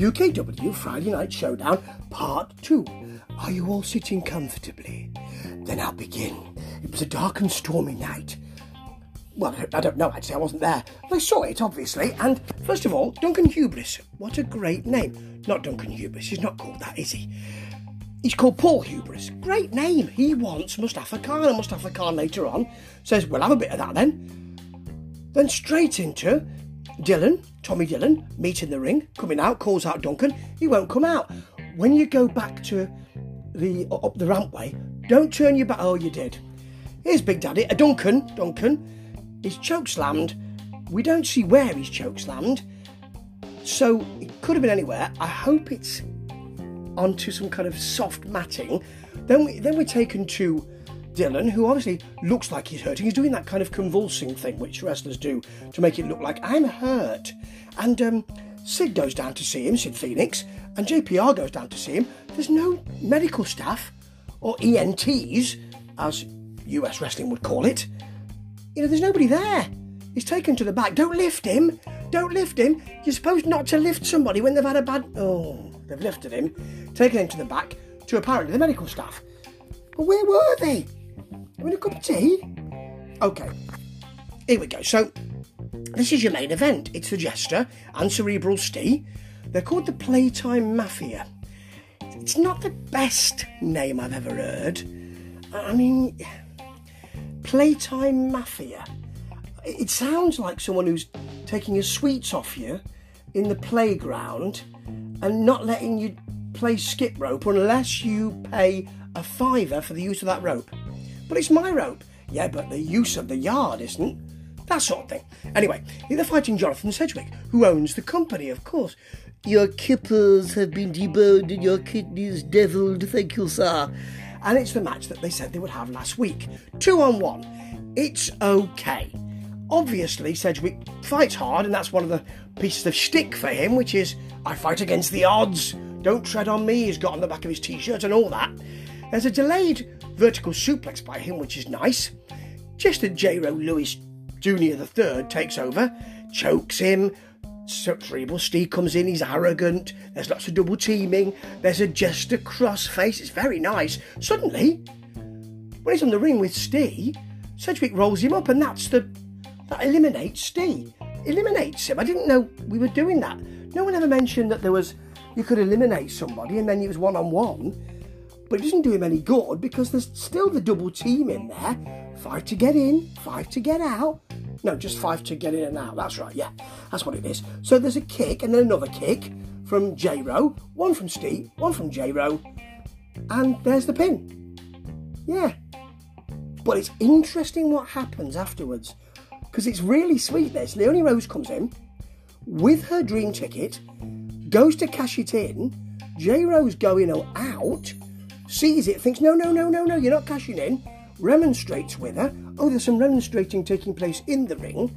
UKW Friday Night Showdown Part 2. Are you all sitting comfortably? Then I'll begin. It was a dark and stormy night. Well, I don't know actually, I wasn't there. I saw it, obviously, and first of all, Duncan Hubris. What a great name. Not Duncan Hubris, he's not called that, is he? He's called Paul Hubris. Great name. He wants Mustafa Khan, and Mustafa Khan later on says, We'll have a bit of that then. Then straight into Dylan, Tommy Dylan, meet in the ring, coming out, calls out Duncan. He won't come out. When you go back to the up the rampway, don't turn your back. Oh, you did. Here's Big Daddy, a Duncan. Duncan, he's choke slammed. We don't see where he's choke slammed, so it could have been anywhere. I hope it's onto some kind of soft matting. Then we then we're taken to Dylan, who obviously looks like he's hurting. He's doing that kind of convulsing thing which wrestlers do to make it look like I'm hurt. And um, Sid goes down to see him, Sid Phoenix, and JPR goes down to see him. There's no medical staff or EMTs, as US wrestling would call it. You know, there's nobody there. He's taken to the back. Don't lift him. Don't lift him. You're supposed not to lift somebody when they've had a bad. Oh, they've lifted him, taken him to the back to apparently the medical staff. But where were they? Having a cup of tea? Okay, here we go. So, this is your main event. It's the Jester and Cerebral Steve. They're called the Playtime Mafia. It's not the best name I've ever heard. I mean, Playtime Mafia. It sounds like someone who's taking your sweets off you in the playground and not letting you play skip rope unless you pay a fiver for the use of that rope. But it's my rope. Yeah, but the use of the yard isn't. That sort of thing. Anyway, they're fighting Jonathan Sedgwick, who owns the company, of course. Your kippers have been deboned and your kidneys devilled, thank you, sir. And it's the match that they said they would have last week. Two on one. It's okay. Obviously, Sedgwick fights hard, and that's one of the pieces of shtick for him, which is I fight against the odds. Don't tread on me. He's got on the back of his t-shirt and all that. There's a delayed vertical suplex by him, which is nice. Just as J-Ro Lewis Jr. the third takes over, chokes him. Cerebral Steve comes in, he's arrogant. There's lots of double teaming. There's a jester cross face. It's very nice. Suddenly, when he's on the ring with Steve, Sedgwick rolls him up, and that's the that eliminates Steve. Eliminates him. I didn't know we were doing that. No one ever mentioned that there was you could eliminate somebody and then it was one on one. But it doesn't do him any good because there's still the double team in there. Five to get in, five to get out. No, just five to get in and out. That's right, yeah. That's what it is. So there's a kick and then another kick from J Ro, one from Steve, one from J Ro, and there's the pin. Yeah. But it's interesting what happens afterwards because it's really sweet. This Leonie Rose comes in with her dream ticket, goes to cash it in. J Rose going out sees it, thinks, no, no, no, no, no, you're not cashing in, remonstrates with her. Oh, there's some remonstrating taking place in the ring.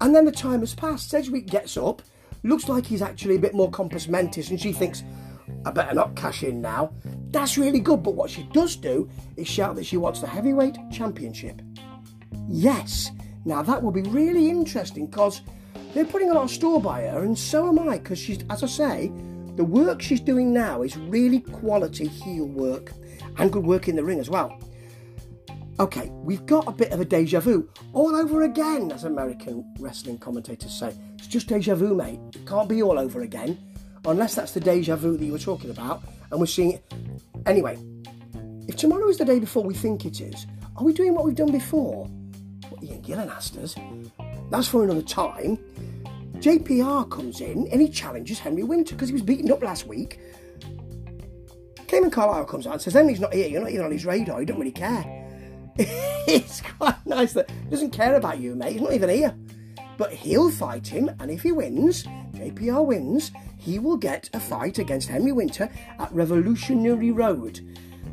And then the time has passed. Sedgwick gets up, looks like he's actually a bit more compos mentis, and she thinks, I better not cash in now. That's really good, but what she does do is shout that she wants the heavyweight championship. Yes, now that will be really interesting because they're putting a lot of store by her, and so am I, because she's, as I say, the work she's doing now is really quality heel work and good work in the ring as well. Okay, we've got a bit of a deja vu all over again, as American wrestling commentators say. It's just deja vu, mate. It can't be all over again, unless that's the deja vu that you were talking about, and we're seeing it. Anyway, if tomorrow is the day before we think it is, are we doing what we've done before? What Ian Gillan asked us. That's for another time. JPR comes in and he challenges Henry Winter because he was beaten up last week. Cayman Carlisle comes out and says, Henry's not here, you're not even on his radar, he don't really care. it's quite nice that he doesn't care about you, mate, he's not even here. But he'll fight him, and if he wins, JPR wins, he will get a fight against Henry Winter at Revolutionary Road.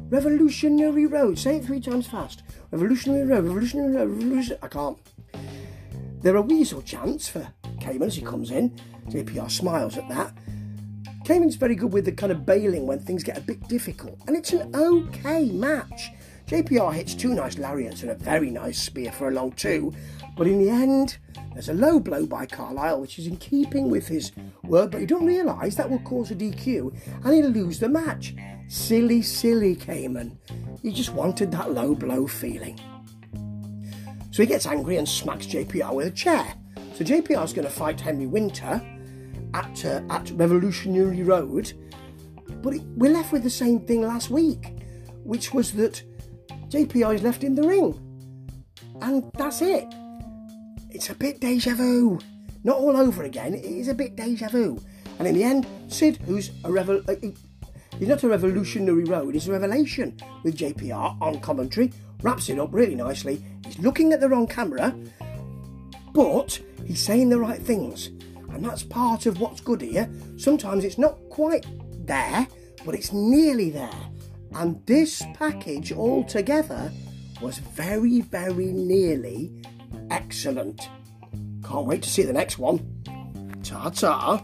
Revolutionary Road. Say it three times fast. Revolutionary Road, Revolutionary Road. I can't. There are weasel chants for Cayman as he comes in. JPR smiles at that. Cayman's very good with the kind of bailing when things get a bit difficult, and it's an okay match. JPR hits two nice lariats and a very nice spear for a long two, But in the end, there's a low blow by Carlisle, which is in keeping with his word, but he don't realise that will cause a DQ and he'll lose the match. Silly, silly Cayman. He just wanted that low blow feeling. So he gets angry and smacks JPR with a chair. So is going to fight Henry Winter at, uh, at Revolutionary Road. But it, we're left with the same thing last week, which was that JPR is left in the ring. And that's it. It's a bit deja vu. Not all over again, it is a bit deja vu. And in the end, Sid, who's a revel. Uh, he's not a revolutionary road, he's a revelation with JPR on commentary, wraps it up really nicely. He's looking at the wrong camera, but he's saying the right things. And that's part of what's good here. Sometimes it's not quite there, but it's nearly there. And this package altogether was very, very nearly excellent. Can't wait to see the next one. Ta ta.